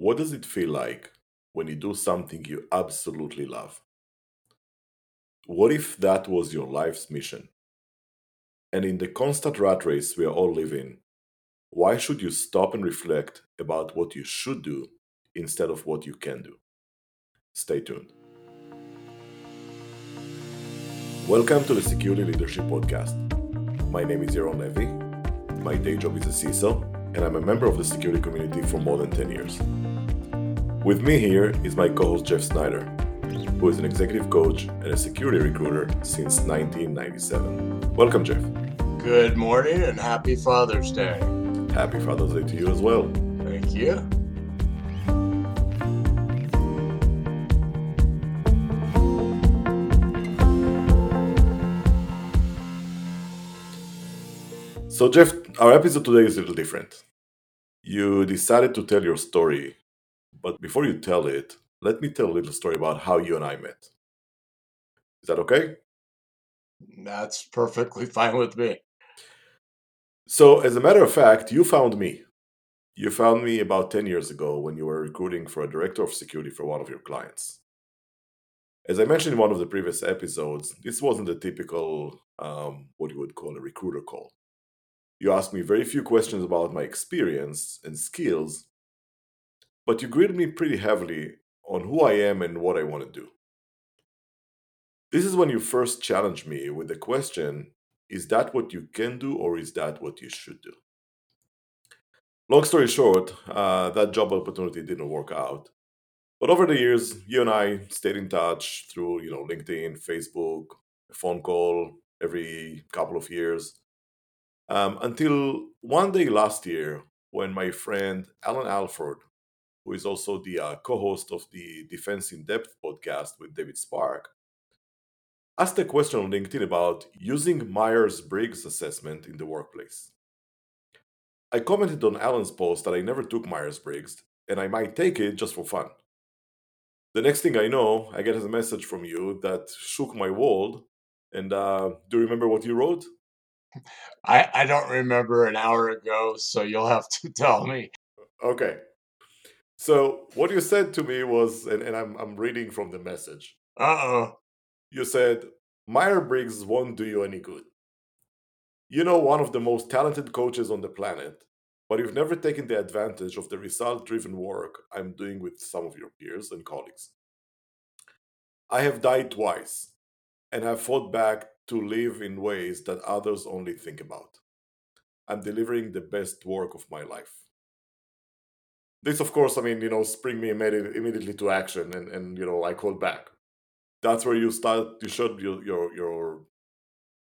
What does it feel like when you do something you absolutely love? What if that was your life's mission? And in the constant rat race we are all living, why should you stop and reflect about what you should do instead of what you can do? Stay tuned. Welcome to the Security Leadership Podcast. My name is Yaron Levy. My day job is a CISO, and I'm a member of the security community for more than 10 years. With me here is my co host Jeff Snyder, who is an executive coach and a security recruiter since 1997. Welcome, Jeff. Good morning and happy Father's Day. Happy Father's Day to you as well. Thank you. So, Jeff, our episode today is a little different. You decided to tell your story but before you tell it, let me tell a little story about how you and I met. Is that okay? That's perfectly fine with me. So, as a matter of fact, you found me. You found me about 10 years ago when you were recruiting for a director of security for one of your clients. As I mentioned in one of the previous episodes, this wasn't a typical, um, what you would call a recruiter call. You asked me very few questions about my experience and skills, but you grilled me pretty heavily on who I am and what I want to do. This is when you first challenged me with the question is that what you can do or is that what you should do? Long story short, uh, that job opportunity didn't work out. But over the years, you and I stayed in touch through, you know, LinkedIn, Facebook, a phone call every couple of years. Um, until one day last year, when my friend Allan Alford who is also the uh, co-host of the Defense in Depth podcast with David Spark, asked a question on LinkedIn about using Myers-Briggs assessment in the workplace. I commented on Allan's post that I never took Myers-Briggs and I might take it just for fun. The next thing I know, I get a message from you that shook my world. And uh, do you remember what you wrote? I, I don't remember an hour ago, so you'll have to tell me. Okay. So what you said to me was, and, and I'm I'm reading from the message. Uh oh. You said Meyer Briggs won't do you any good. You know one of the most talented coaches on the planet, but you've never taken the advantage of the result-driven work I'm doing with some of your peers and colleagues. I have died twice and have fought back to live in ways that others only think about. I'm delivering the best work of my life. This of course i mean you know spring me immediately to action and and you know i called back. That's where you start you showed your your, your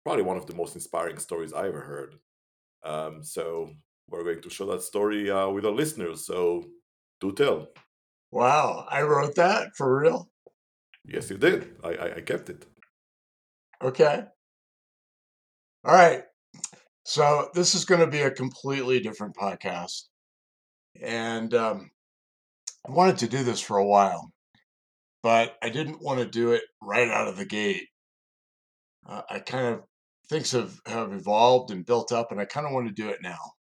probably one of the most inspiring stories i ever heard. Um, so we're going to show that story uh, with our listeners. So do tell. Wow i wrote that? For real? Yes you did. I i, I kept it. Okay all right so this is going to be a completely different podcast and um, I wanted to do this for a while, but I didn't want to do it right out of the gate. Uh, I kind of things have, have evolved and built up, and I kind of want to do it now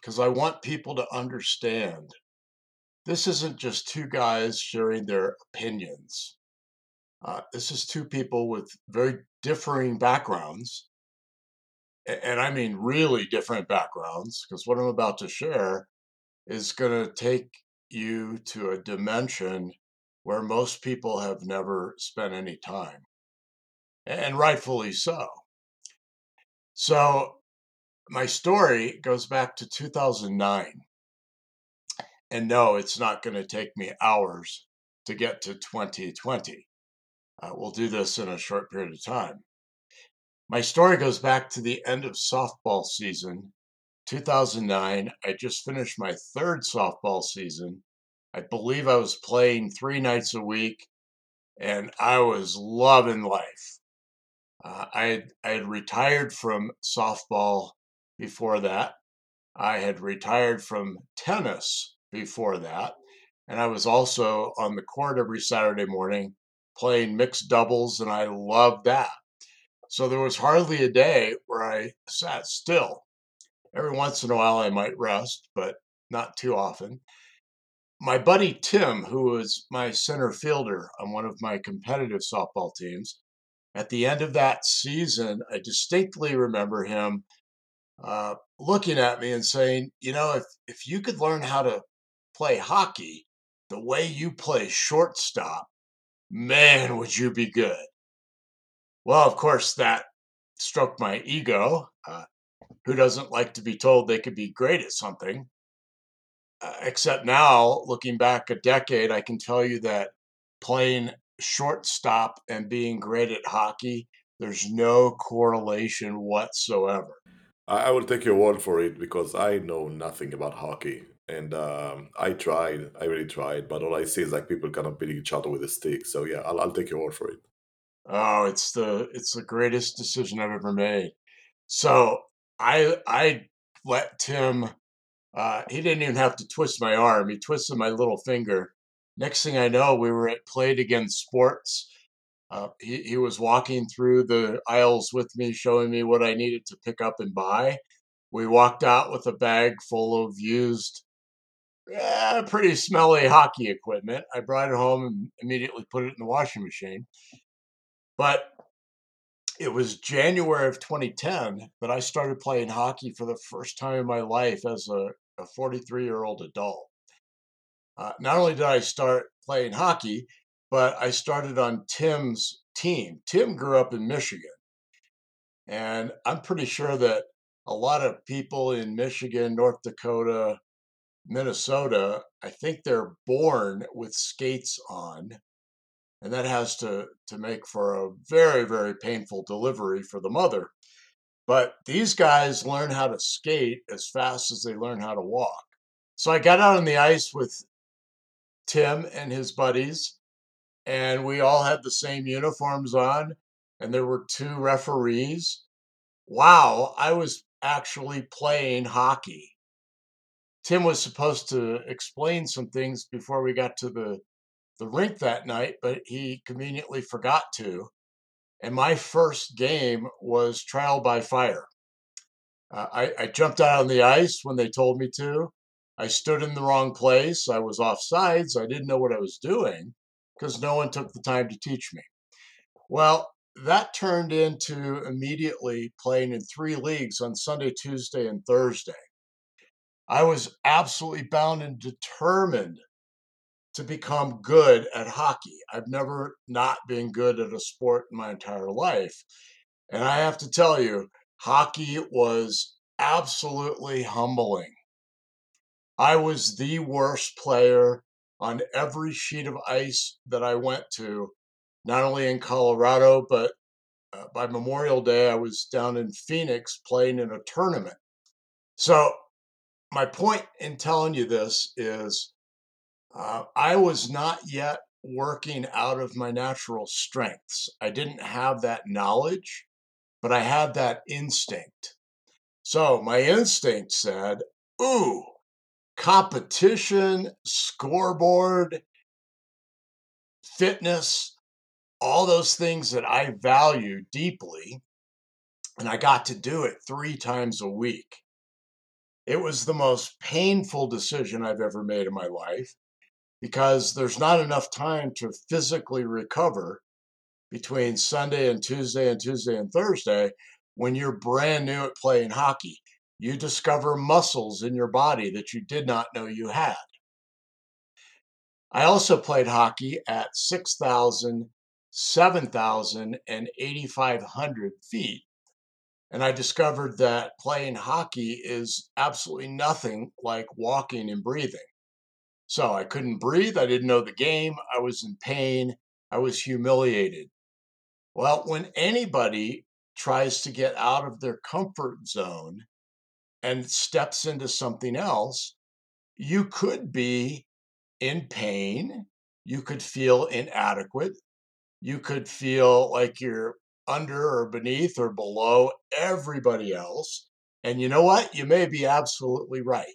because I want people to understand this isn't just two guys sharing their opinions. Uh, this is two people with very differing backgrounds. And I mean really different backgrounds because what I'm about to share is going to take you to a dimension where most people have never spent any time, and rightfully so. So, my story goes back to 2009. And no, it's not going to take me hours to get to 2020. Uh, we'll do this in a short period of time. My story goes back to the end of softball season 2009, I just finished my third softball season. I believe I was playing three nights a week, and I was loving life. Uh, I had, I had retired from softball before that. I had retired from tennis before that, and I was also on the court every Saturday morning playing mixed doubles, and I loved that. So there was hardly a day where I sat still every once in a while I might rest, but not too often. my buddy Tim, who was my center fielder on one of my competitive softball teams, at the end of that season, I distinctly remember him uh, looking at me and saying, "You know, if if you could learn how to play hockey the way you play shortstop, man, would you be good?" Well, of course, that stroked my ego. Uh, who doesn't like to be told they could be great at something? Uh, except now, looking back a decade, I can tell you that playing shortstop and being great at hockey, there's no correlation whatsoever. I will take your word for it because I know nothing about hockey. And um, I tried, I really tried, but all I see is like people kind of beating each other with a stick. So yeah, I'll, I'll take your word for it. Oh, it's the it's the greatest decision I've ever made. So I I let Tim. Uh, he didn't even have to twist my arm. He twisted my little finger. Next thing I know, we were at Play It Again Sports. Uh, he, he was walking through the aisles with me, showing me what I needed to pick up and buy. We walked out with a bag full of used, eh, pretty smelly hockey equipment. I brought it home and immediately put it in the washing machine. But it was January of 2010 that I started playing hockey for the first time in my life as a 43 year old adult. Uh, not only did I start playing hockey, but I started on Tim's team. Tim grew up in Michigan. And I'm pretty sure that a lot of people in Michigan, North Dakota, Minnesota, I think they're born with skates on. And that has to, to make for a very, very painful delivery for the mother. But these guys learn how to skate as fast as they learn how to walk. So I got out on the ice with Tim and his buddies, and we all had the same uniforms on, and there were two referees. Wow, I was actually playing hockey. Tim was supposed to explain some things before we got to the, the rink that night, but he conveniently forgot to. And my first game was trial by fire. Uh, I, I jumped out on the ice when they told me to. I stood in the wrong place. I was off sides. I didn't know what I was doing because no one took the time to teach me. Well, that turned into immediately playing in three leagues on Sunday, Tuesday, and Thursday. I was absolutely bound and determined to become good at hockey. I've never not been good at a sport in my entire life. And I have to tell you, hockey was absolutely humbling. I was the worst player on every sheet of ice that I went to, not only in Colorado, but uh, by Memorial Day, I was down in Phoenix playing in a tournament. So, my point in telling you this is uh, I was not yet working out of my natural strengths. I didn't have that knowledge, but I had that instinct. So, my instinct said, Ooh, competition, scoreboard, fitness, all those things that I value deeply. And I got to do it three times a week. It was the most painful decision I've ever made in my life because there's not enough time to physically recover between Sunday and Tuesday and Tuesday and Thursday when you're brand new at playing hockey you discover muscles in your body that you did not know you had. I also played hockey at 6,000, 7,000, and 8,500 feet. And I discovered that playing hockey is absolutely nothing like walking and breathing. So I couldn't breathe. I didn't know the game. I was in pain. I was humiliated. Well, when anybody tries to get out of their comfort zone, and steps into something else, you could be in pain. You could feel inadequate. You could feel like you're under or beneath or below everybody else. And you know what? You may be absolutely right.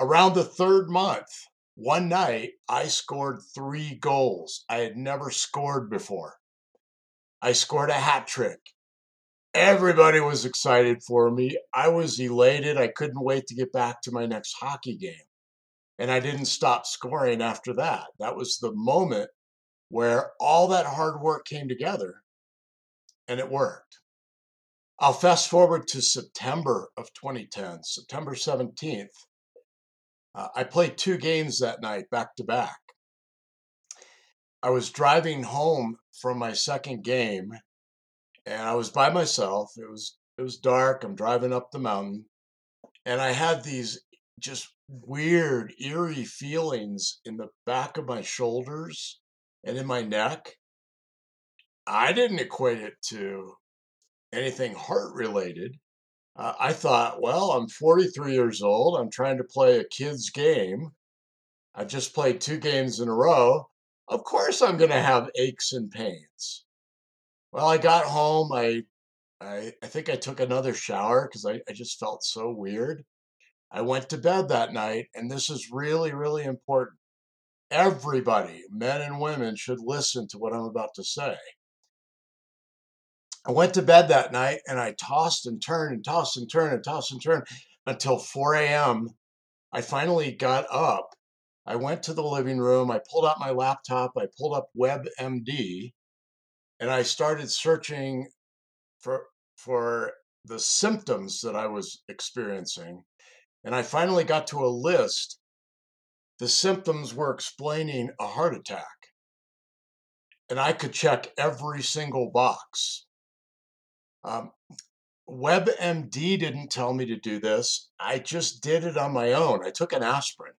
Around the third month, one night, I scored three goals I had never scored before. I scored a hat trick. Everybody was excited for me. I was elated. I couldn't wait to get back to my next hockey game. And I didn't stop scoring after that. That was the moment where all that hard work came together and it worked. I'll fast forward to September of 2010, September 17th. Uh, I played two games that night back to back. I was driving home from my second game and I was by myself. It was it was dark. I'm driving up the mountain and I had these just weird, eerie feelings in the back of my shoulders and in my neck. I didn't equate it to anything heart related. Uh, I thought, well, I'm 43 years old. I'm trying to play a kid's game. I've just played two games in a row. Of course, I'm going to have aches and pains. Well, I got home. I, I, I think I took another shower because I, I just felt so weird. I went to bed that night, and this is really, really important. Everybody, men and women, should listen to what I'm about to say. I went to bed that night and I tossed and turned and tossed and turned and tossed and turned until 4 a.m. I finally got up. I went to the living room. I pulled out my laptop. I pulled up WebMD and I started searching for for the symptoms that I was experiencing. And I finally got to a list. The symptoms were explaining a heart attack. And I could check every single box. Um, WebMD didn't tell me to do this. I just did it on my own. I took an aspirin.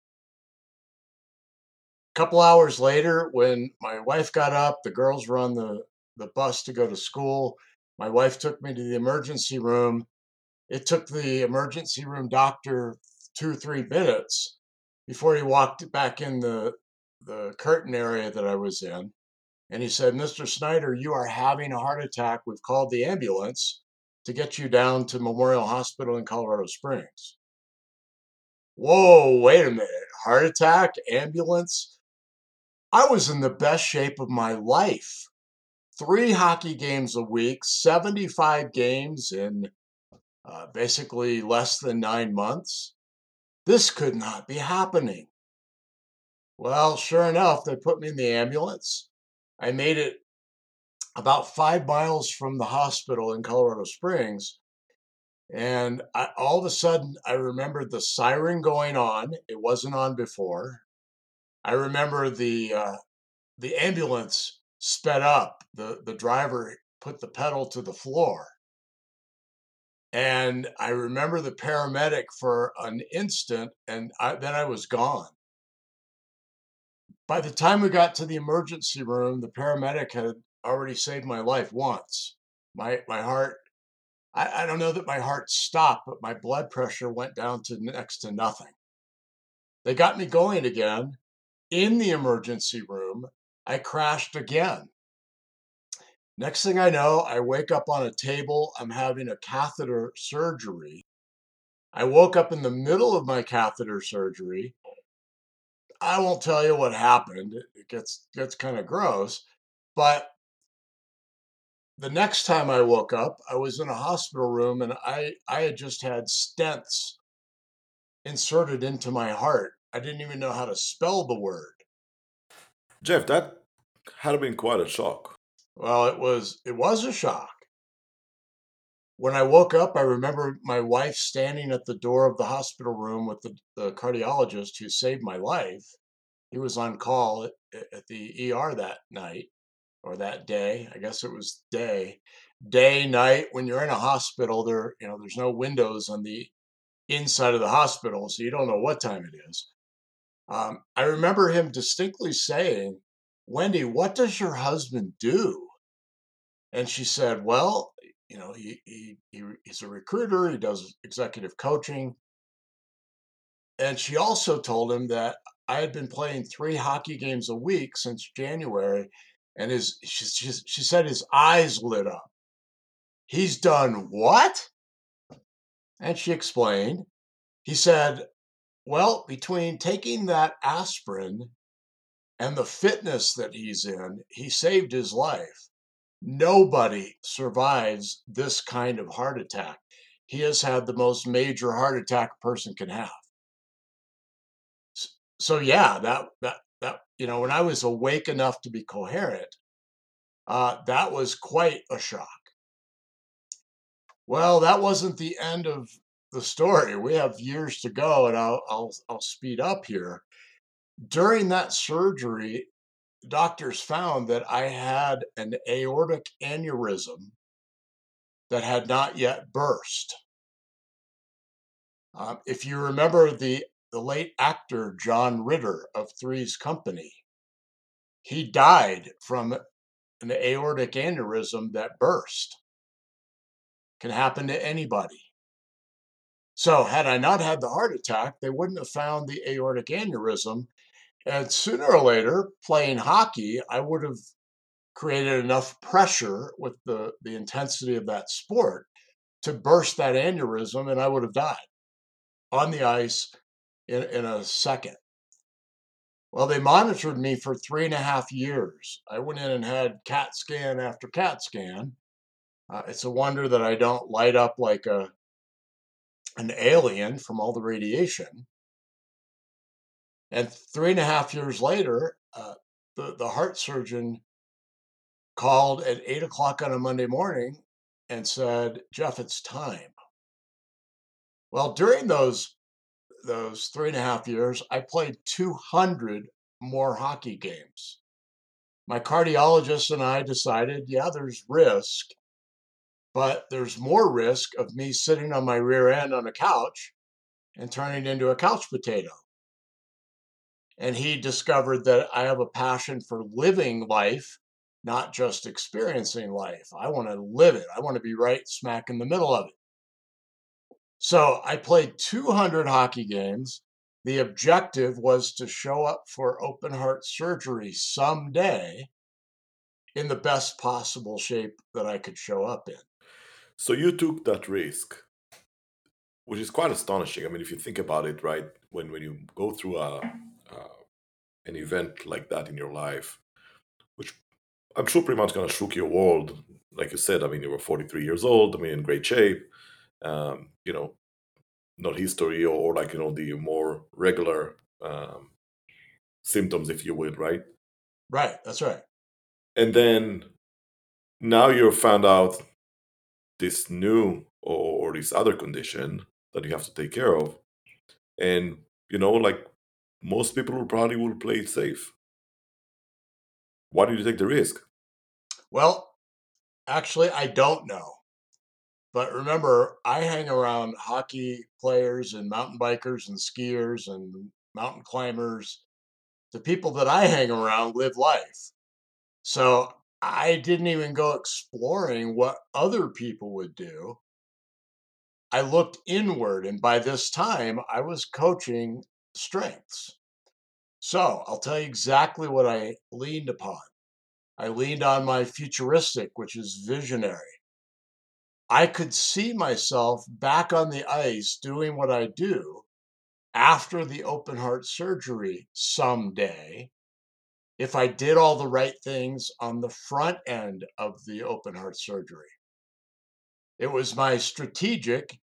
A couple hours later, when my wife got up, the girls were on the, the bus to go to school. My wife took me to the emergency room. It took the emergency room doctor two or three minutes before he walked back in the, the curtain area that I was in. And he said, Mr. Snyder, you are having a heart attack. We've called the ambulance to get you down to Memorial Hospital in Colorado Springs. Whoa, wait a minute. Heart attack, ambulance? I was in the best shape of my life. Three hockey games a week, 75 games in uh, basically less than nine months. This could not be happening. Well, sure enough, they put me in the ambulance. I made it about five miles from the hospital in Colorado Springs. And I, all of a sudden, I remembered the siren going on. It wasn't on before. I remember the uh, the ambulance sped up. the The driver put the pedal to the floor, and I remember the paramedic for an instant, and I, then I was gone. By the time we got to the emergency room, the paramedic had already saved my life once. My my heart, I, I don't know that my heart stopped, but my blood pressure went down to next to nothing. They got me going again. In the emergency room, I crashed again. Next thing I know, I wake up on a table. I'm having a catheter surgery. I woke up in the middle of my catheter surgery. I won't tell you what happened. It gets gets kind of gross, but the next time I woke up, I was in a hospital room and I I had just had stents inserted into my heart. I didn't even know how to spell the word. Jeff, that had been quite a shock. Well, it was it was a shock. When I woke up, I remember my wife standing at the door of the hospital room with the, the cardiologist who saved my life. He was on call at, at the ER that night or that day. I guess it was day, day, night. When you're in a hospital, there, you know, there's no windows on the inside of the hospital, so you don't know what time it is. Um, I remember him distinctly saying, Wendy, what does your husband do? And she said, Well, you know, he, he, he he's a recruiter, he does executive coaching. And she also told him that I had been playing three hockey games a week since January, and his she, she, she said his eyes lit up. He's done what? And she explained. He said, Well, between taking that aspirin and the fitness that he's in, he saved his life. Nobody survives this kind of heart attack. He has had the most major heart attack a person can have. so yeah, that that that you know, when I was awake enough to be coherent, uh, that was quite a shock. Well, that wasn't the end of the story. We have years to go, and I'll I'll I'll speed up here. During that surgery, doctors found that I had an aortic aneurysm that had not yet burst. Um, if you remember the the late actor John Ritter of Three's Company, he died from an aortic aneurysm that burst. Can happen to anybody. So, had I not had the heart attack, they wouldn't have found the aortic aneurysm. And sooner or later, playing hockey, I would have created enough pressure with the, the intensity of that sport to burst that aneurysm, and I would have died on the ice in, in a second. Well, they monitored me for three and a half years. I went in and had CAT scan after CAT scan. Uh, it's a wonder that I don't light up like a an alien from all the radiation. And three and a half years later, uh, the, the heart surgeon called at eight o'clock on a Monday morning and said, Jeff, it's time. Well, during those those three and a half years, I played 200 more hockey games. My cardiologist and I decided, yeah, there's risk, but there's more risk of me sitting on my rear end on a couch and turning into a couch potato. And he discovered that I have a passion for living life, not just experiencing life. I want to live it. I want to be right smack in the middle of it. So I played 200 hockey games. The objective was to show up for open heart surgery someday in the best possible shape that I could show up in. So you took that risk, which is quite astonishing. I mean, if you think about it, right, when when you go through a uh, an event like that in your life, which I'm sure pretty much gonna shook your world. Like you said, I mean, you were 43 years old. I mean, in great shape um, you know, not history or, or, like you know the more regular um, symptoms, if you would, right? Right. That's right. And then now you've found out this new or, or this other condition that you have to take care of, and you know, like most people probably will play it safe. Why did you take the risk? Well, actually, I don't know. But remember, I hang around hockey players and mountain bikers and skiers and mountain climbers. The people that I hang around live life. So I didn't even go exploring what other people would do. I looked inward, and by this time, I was coaching strengths. So I'll tell you exactly what I leaned upon. I leaned on my futuristic, which is visionary. I could see myself back on the ice doing what I do after the open heart surgery someday if I did all the right things on the front end of the open heart surgery. It was my strategic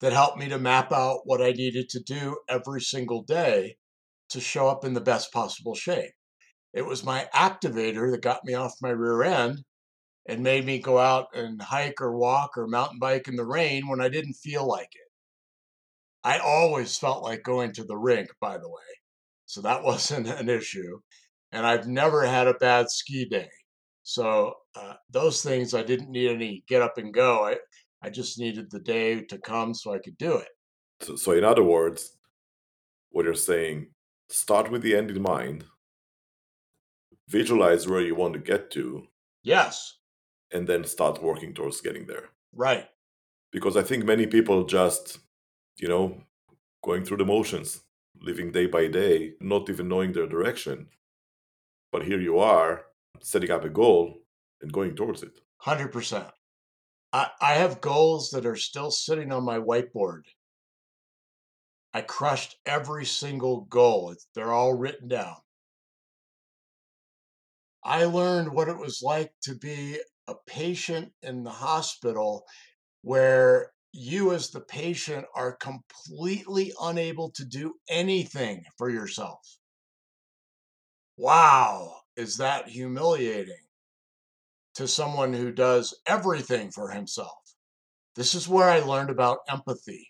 that helped me to map out what I needed to do every single day to show up in the best possible shape. It was my activator that got me off my rear end and made me go out and hike or walk or mountain bike in the rain when I didn't feel like it. I always felt like going to the rink, by the way. So that wasn't an issue. And I've never had a bad ski day. So uh, those things, I didn't need any get up and go. I, I just needed the day to come so I could do it. So, so in other words, what you're saying, start with the end in mind, visualize where you want to get to. Yes and then start working towards getting there. Right. Because I think many people just, you know, going through the motions, living day by day, not even knowing their direction. But here you are setting up a goal and going towards it. 100%. I, have goals that are still sitting on my whiteboard. I crushed every single goal. They're all written down. I learned what it was like to be a patient in the hospital where you, as the patient, are completely unable to do anything for yourself. Wow, is that humiliating to someone who does everything for himself? This is where I learned about empathy.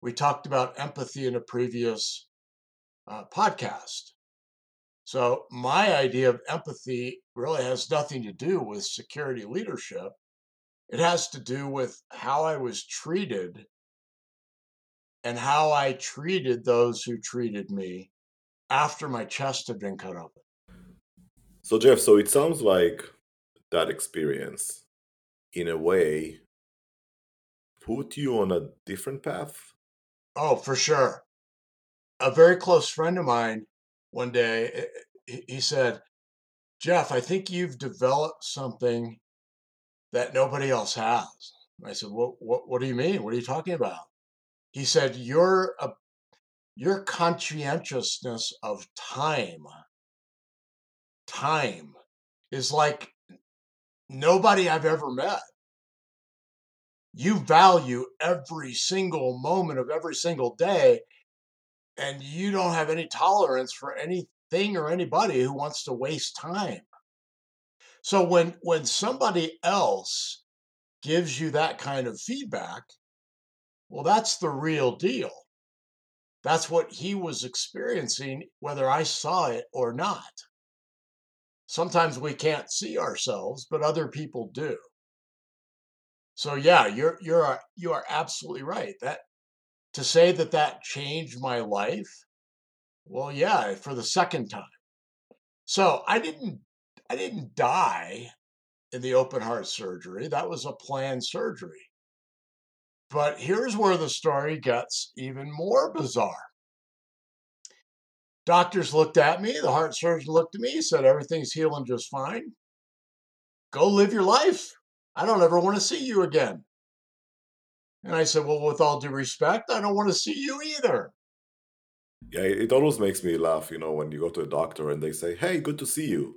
We talked about empathy in a previous uh, podcast. So, my idea of empathy really has nothing to do with security leadership. It has to do with how I was treated and how I treated those who treated me after my chest had been cut open. So, Jeff, so it sounds like that experience, in a way, put you on a different path. Oh, for sure. A very close friend of mine one day, eh, eh, he said, Jeff, I think you've developed something that nobody else has. I said, what, what, what do you mean? What are you talking about? He said, You're a your conscientiousness of time time is like nobody I've ever met. You value every single moment of every single day, and you don't have any tolerance for anything or anybody who wants to waste time. So when when somebody else gives you that kind of feedback, well, that's the real deal. That's what he was experiencing, whether I saw it or not. Sometimes we can't see ourselves, but other people do. So yeah, you're you're you are absolutely right. That to say that that changed my life, well, yeah, for the second time. So I didn't I didn't die in the open heart surgery. That was a planned surgery. But here's where the story gets even more bizarre. Doctors looked at me, the heart surgeon looked at me, said, Everything's healing just fine. Go live your life. I don't ever want to see you again. And I said, Well, with all due respect, I don't want to see you either. Yeah, it always makes me laugh, you know, when you go to a doctor and they say, Hey, good to see you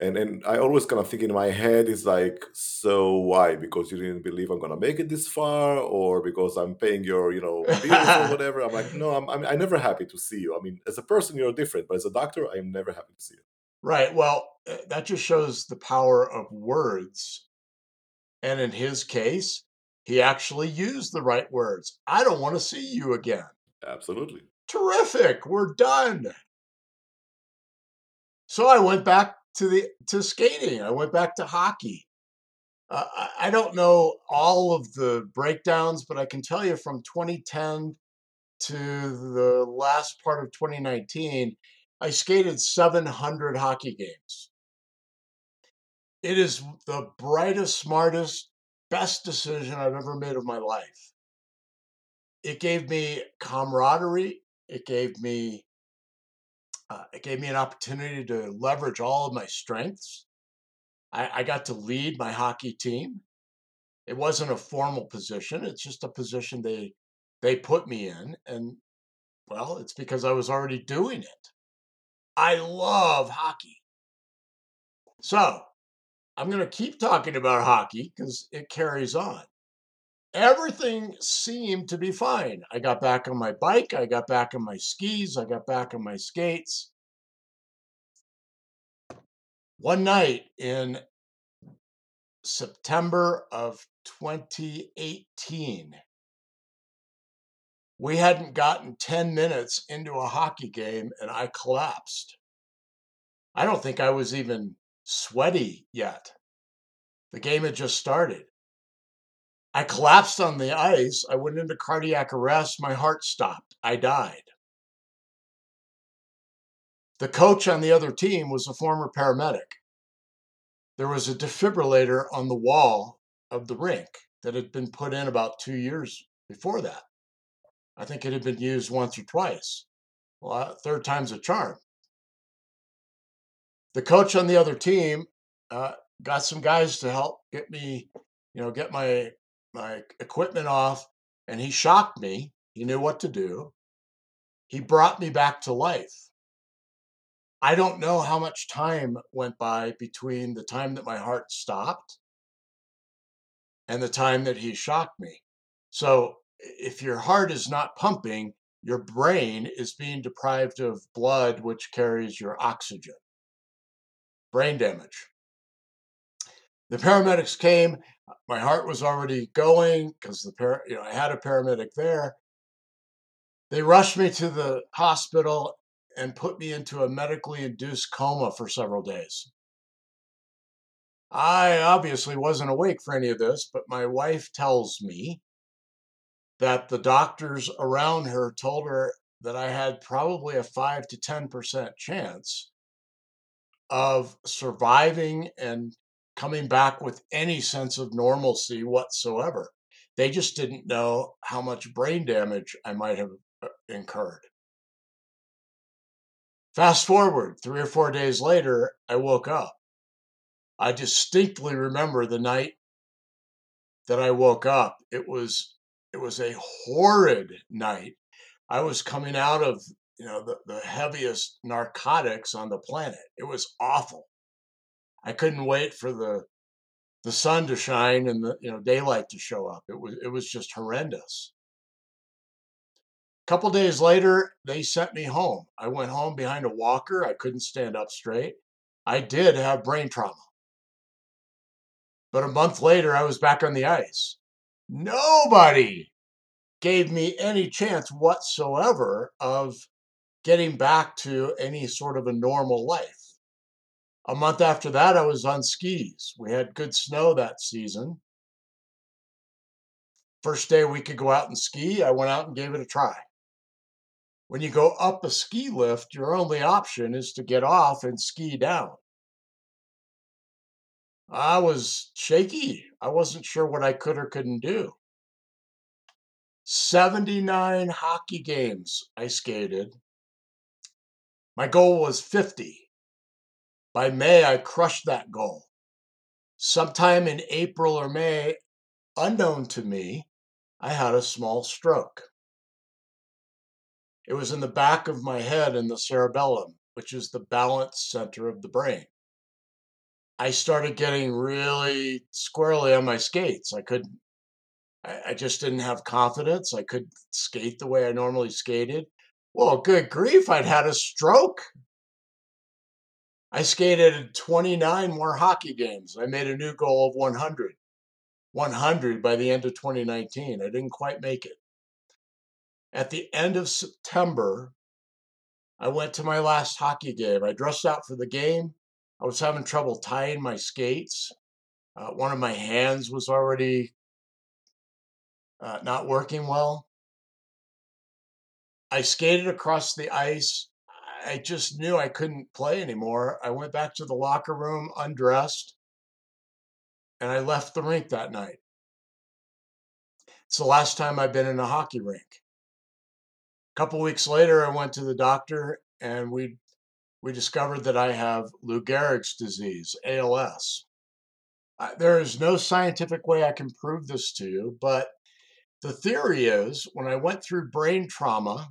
and and I always kind of think in my head is like, so why? Because you didn't believe I'm gonna make it this far, or because I'm paying your you know bills or whatever. I'm like, no, I'm, I'm I'm never happy to see you. I mean, as a person, you're different, but as a doctor, I'm never happy to see you. Right. Well, eh, that just shows the power of words. And in his case, he actually used the right words. I don't want to see you again. Absolutely. Terrific. We're done. So I went back to the to skating. I went back to hockey. Uh, I don't know all of the breakdowns, but I can tell you from 2010 to the last part of 2019, I skated 700 hockey games. It is the brightest, smartest, best decision I've ever made of my life. It gave me camaraderie. It gave me uh, it gave me an opportunity to leverage all of my strengths. I, I got to lead my hockey team. It wasn't a formal position; it's just a position they they put me in, and well, it's because I was already doing it. I love hockey. So I'm going to keep talking about hockey because it carries on. Everything seemed to be fine. I got back on my bike. I got back on my skis. I got back on my skates. One night in September of 2018, we hadn't gotten 10 minutes into a hockey game and I collapsed. I don't think I was even sweaty yet. The game had just started. I collapsed on the ice. I went into cardiac arrest. My heart stopped. I died. The coach on the other team was a former paramedic. There was a defibrillator on the wall of the rink that had been put in about two years before that. I think it had been used once or twice. Well, third time's a charm. The coach on the other team uh, got some guys to help get me, you know, get my my equipment off, and he shocked me. He knew what to do. He brought me back to life. I don't know how much time went by between the time that my heart stopped and the time that he shocked me. So if your heart is not pumping, your brain is being deprived of blood, which carries your oxygen. Brain damage. The paramedics came. My heart was already going because the par- you know I had a paramedic there. They rushed me to the hospital and put me into a medically induced coma for several days. I obviously wasn't awake for any of this, but my wife tells me that the doctors around her told her that I had probably a 5 to 10% chance of surviving and coming back with any sense of normalcy whatsoever. They just didn't know how much brain damage I might have uh, incurred. Fast forward three or four days later, I woke up. I distinctly remember the night that I woke up. It was it was a horrid night. I was coming out of you know the, the heaviest narcotics on the planet. It was awful. I couldn't wait for the the sun to shine and the you know daylight to show up. It was it was just horrendous. A couple days later, they sent me home. I went home behind a walker. I couldn't stand up straight. I did have brain trauma. But a month later, I was back on the ice. Nobody gave me any chance whatsoever of getting back to any sort of a normal life. A month after that, I was on skis. We had good snow that season. First day we could go out and ski, I went out and gave it a try. When you go up a ski lift, your only option is to get off and ski down. I was shaky. I wasn't sure what I could or couldn't do. 79 hockey games I skated. My goal was 50. By May, I crushed that goal. Sometime in April or May, unknown to me, I had a small stroke. It was in the back of my head in the cerebellum, which is the balance center of the brain. I started getting really squarely on my skates. I couldn't, I, I just didn't have confidence. I couldn't skate the way I normally skated. Well, good grief, I'd had a stroke. I skated 29 more hockey games. I made a new goal of 100. 100 by the end of 2019. I didn't quite make it. At the end of September, I went to my last hockey game. I dressed out for the game. I was having trouble tying my skates. Uh, one of my hands was already uh, not working well. I skated across the ice. I just knew I couldn't play anymore. I went back to the locker room, undressed, and I left the rink that night. It's the last time I've been in a hockey rink. A couple weeks later, I went to the doctor, and we we discovered that I have Lou Gehrig's disease, ALS. There is no scientific way I can prove this to you, but the theory is when I went through brain trauma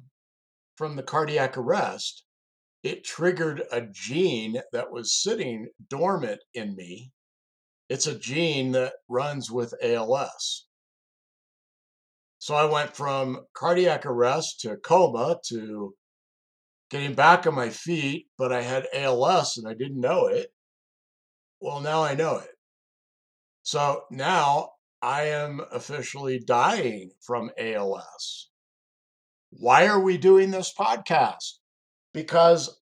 from the cardiac arrest, it triggered a gene that was sitting dormant in me. It's a gene that runs with ALS. So I went from cardiac arrest to coma to getting back on my feet, but I had ALS and I didn't know it. Well, now I know it. So now I am officially dying from ALS. Why are we doing this podcast? Because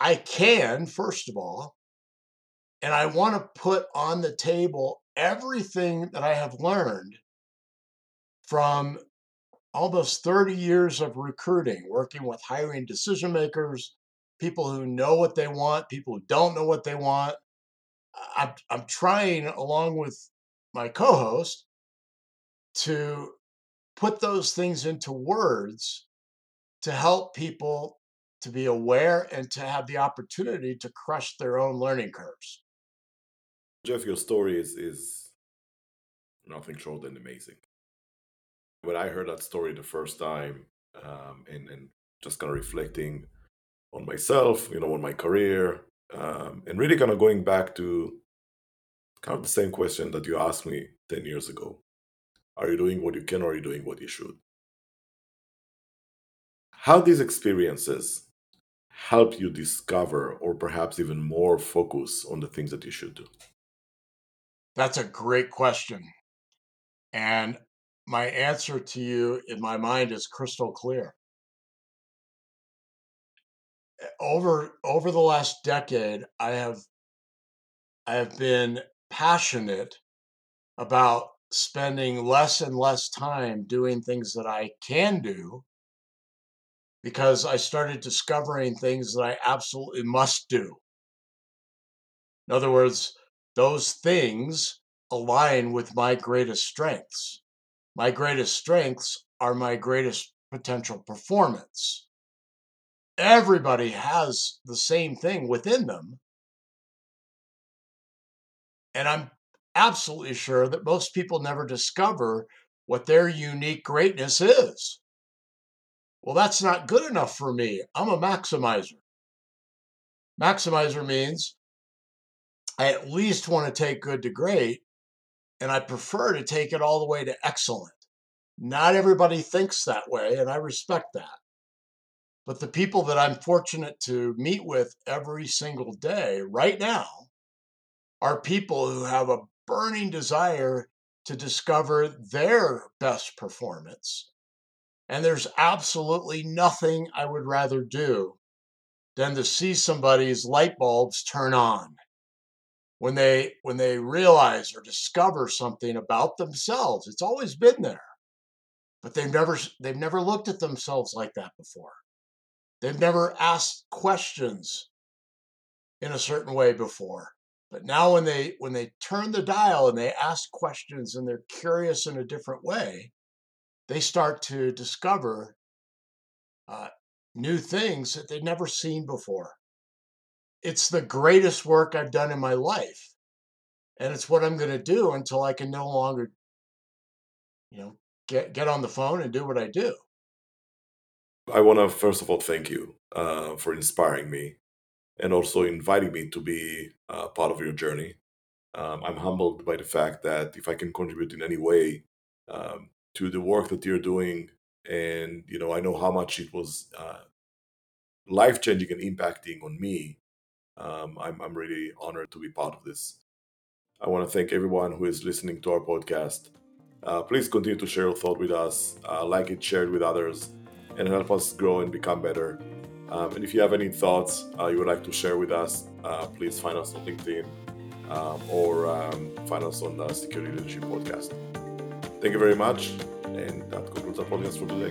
I can, first of all, and I want to put on the table everything that I have learned from almost 30 years of recruiting, working with hiring decision makers, people who know what they want, people who don't know what they want. I'm, I'm trying, along with my co host, to put those things into words to help people to be aware and to have the opportunity to crush their own learning curves. Jeff, your story is, is nothing short than amazing when I heard that story the first time, um, and and just kind of reflecting on myself, you know, on my career, um, and really kind of going back to kind of the same question that you asked me 10 years ago. Are you doing what you can or are you doing what you should? How these experiences help you discover or perhaps even more focus on the things that you should do? That's a great question. And my answer to you in my mind is crystal clear. Over over the last decade, I have I have been passionate about spending less and less time doing things that I can do because I started discovering things that I absolutely must do. In other words, those things align with my greatest strengths. My greatest strengths are my greatest potential performance. Everybody has the same thing within them. And I'm absolutely sure that most people never discover what their unique greatness is. Well, that's not good enough for me. I'm a maximizer. Maximizer means I at least want to take good to great, and I prefer to take it all the way to excellent. Not everybody thinks that way, and I respect that. But the people that I'm fortunate to meet with every single day right now are people who have a burning desire to discover their best performance and there's absolutely nothing I would rather do than to see somebody's light bulbs turn on when they when they realize or discover something about themselves. It's always been there. But they've never they've never looked at themselves like that before. They've never asked questions in a certain way before. But now when they when they turn the dial and they ask questions and they're curious in a different way, they start to discover uh, new things that they've never seen before. It's the greatest work I've done in my life. And it's what I'm going to do until I can no longer, you know, get, get on the phone and do what I do. I want to, first of all, thank you uh, for inspiring me and also inviting me to be uh, part of your journey. Um, I'm humbled by the fact that if I can contribute in any way um, to the work that you're doing and you know i know how much it was uh, life changing and impacting on me. Um, I'm, I'm really honored to be part of this. I want to thank everyone who is listening to our podcast. Uh, please continue to share your thought with us uh, like it share it with others and help us grow and become better. Um, and if you have any thoughts uh, you would like to share with us uh, please find us on linkedin um, or um, find us on the security leadership podcast Thank you very much, and that concludes our podcast for today.